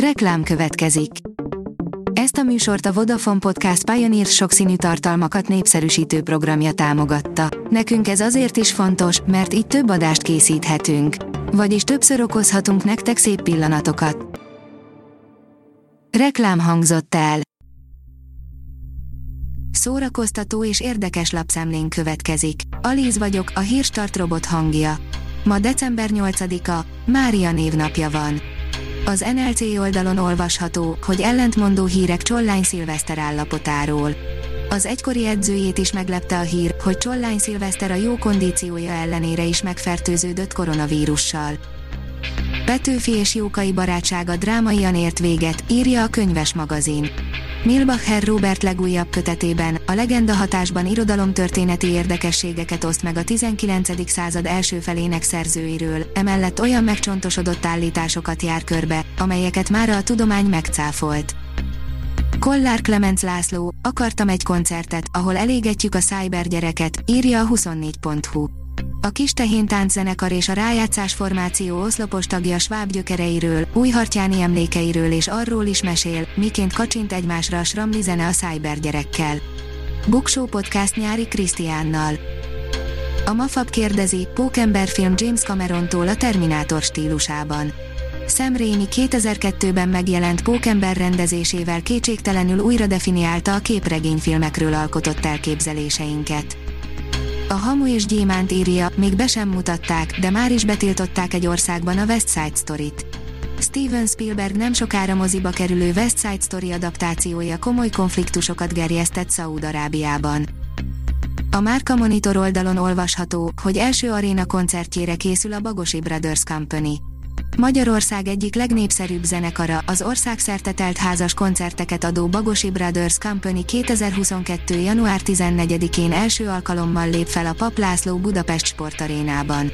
Reklám következik. Ezt a műsort a Vodafone Podcast Pioneer sokszínű tartalmakat népszerűsítő programja támogatta. Nekünk ez azért is fontos, mert így több adást készíthetünk. Vagyis többször okozhatunk nektek szép pillanatokat. Reklám hangzott el. Szórakoztató és érdekes lapszemlén következik. Alíz vagyok, a hírstart robot hangja. Ma december 8-a, Mária névnapja van. Az NLC oldalon olvasható, hogy ellentmondó hírek Csollány Szilveszter állapotáról. Az egykori edzőjét is meglepte a hír, hogy Csollány Szilveszter a jó kondíciója ellenére is megfertőződött koronavírussal. Petőfi és Jókai barátsága drámaian ért véget, írja a könyves magazin. Milbacher Robert legújabb kötetében, a legenda hatásban irodalomtörténeti érdekességeket oszt meg a 19. század első felének szerzőiről, emellett olyan megcsontosodott állításokat jár körbe, amelyeket már a tudomány megcáfolt. Kollár Clemens László, akartam egy koncertet, ahol elégetjük a cybergyereket, írja a 24.hu. A kis tehén tánczenekar és a rájátszás formáció oszlopos tagja sváb gyökereiről, újhartyáni emlékeiről és arról is mesél, miként kacsint egymásra a sramli zene a Cyber gyerekkel. Buksó podcast nyári Krisztiánnal. A Mafab kérdezi, Pókember film James Camerontól a Terminátor stílusában. Sam Raimi 2002-ben megjelent Pókember rendezésével kétségtelenül újra definiálta a képregényfilmekről alkotott elképzeléseinket. A Hamu és Gyémánt írja, még be sem mutatták, de már is betiltották egy országban a West Side Story-t. Steven Spielberg nem sokára moziba kerülő West Side Story adaptációja komoly konfliktusokat gerjesztett Szaúd-Arábiában. A Márka Monitor oldalon olvasható, hogy első aréna koncertjére készül a Bagosi Brothers Company. Magyarország egyik legnépszerűbb zenekara, az országszerte telt házas koncerteket adó Bagosi Brothers Company 2022. január 14-én első alkalommal lép fel a Paplászló Budapest sportarénában.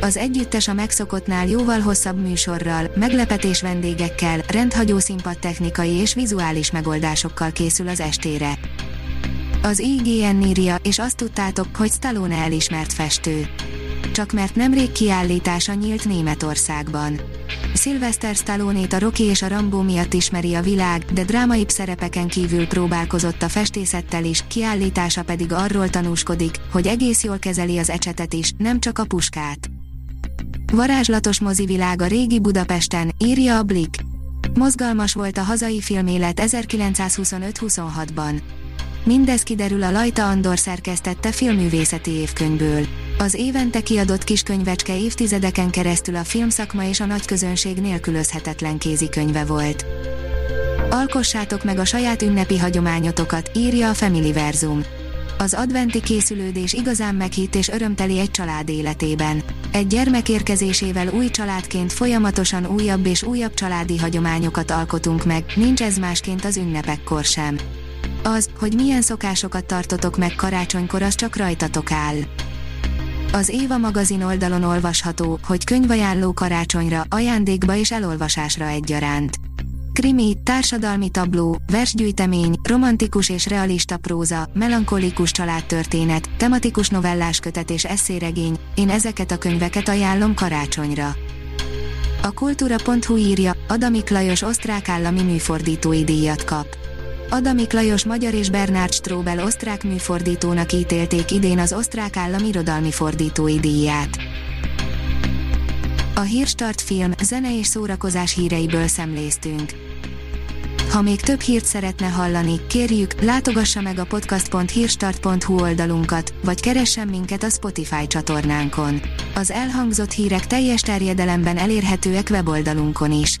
Az együttes a megszokottnál jóval hosszabb műsorral, meglepetés vendégekkel, rendhagyó színpadtechnikai és vizuális megoldásokkal készül az estére. Az IGN írja, és azt tudtátok, hogy Stallone elismert festő csak mert nemrég kiállítása nyílt Németországban. Sylvester stallone a Rocky és a Rambo miatt ismeri a világ, de drámaibb szerepeken kívül próbálkozott a festészettel is, kiállítása pedig arról tanúskodik, hogy egész jól kezeli az ecsetet is, nem csak a puskát. Varázslatos mozivilág a régi Budapesten, írja a Blick. Mozgalmas volt a hazai filmélet 1925-26-ban. Mindez kiderül a Lajta Andor szerkesztette filmművészeti évkönyvből. Az évente kiadott kiskönyvecske évtizedeken keresztül a filmszakma és a nagyközönség nélkülözhetetlen kézikönyve volt. Alkossátok meg a saját ünnepi hagyományotokat, írja a Verzum. Az adventi készülődés igazán meghitt és örömteli egy család életében. Egy gyermek érkezésével új családként folyamatosan újabb és újabb családi hagyományokat alkotunk meg, nincs ez másként az ünnepekkor sem. Az, hogy milyen szokásokat tartotok meg karácsonykor, az csak rajtatok áll. Az Éva magazin oldalon olvasható, hogy könyvajánló karácsonyra, ajándékba és elolvasásra egyaránt. Krimi, társadalmi tabló, versgyűjtemény, romantikus és realista próza, melankolikus családtörténet, tematikus novellás kötet és eszéregény, én ezeket a könyveket ajánlom karácsonyra. A kultúra.hu írja, Adamik Lajos osztrák állami műfordítói díjat kap. Adamik Lajos magyar és Bernard Strobel osztrák műfordítónak ítélték idén az osztrák állam irodalmi fordítói díját. A Hírstart film, zene és szórakozás híreiből szemléztünk. Ha még több hírt szeretne hallani, kérjük, látogassa meg a podcast.hírstart.hu oldalunkat, vagy keressen minket a Spotify csatornánkon. Az elhangzott hírek teljes terjedelemben elérhetőek weboldalunkon is.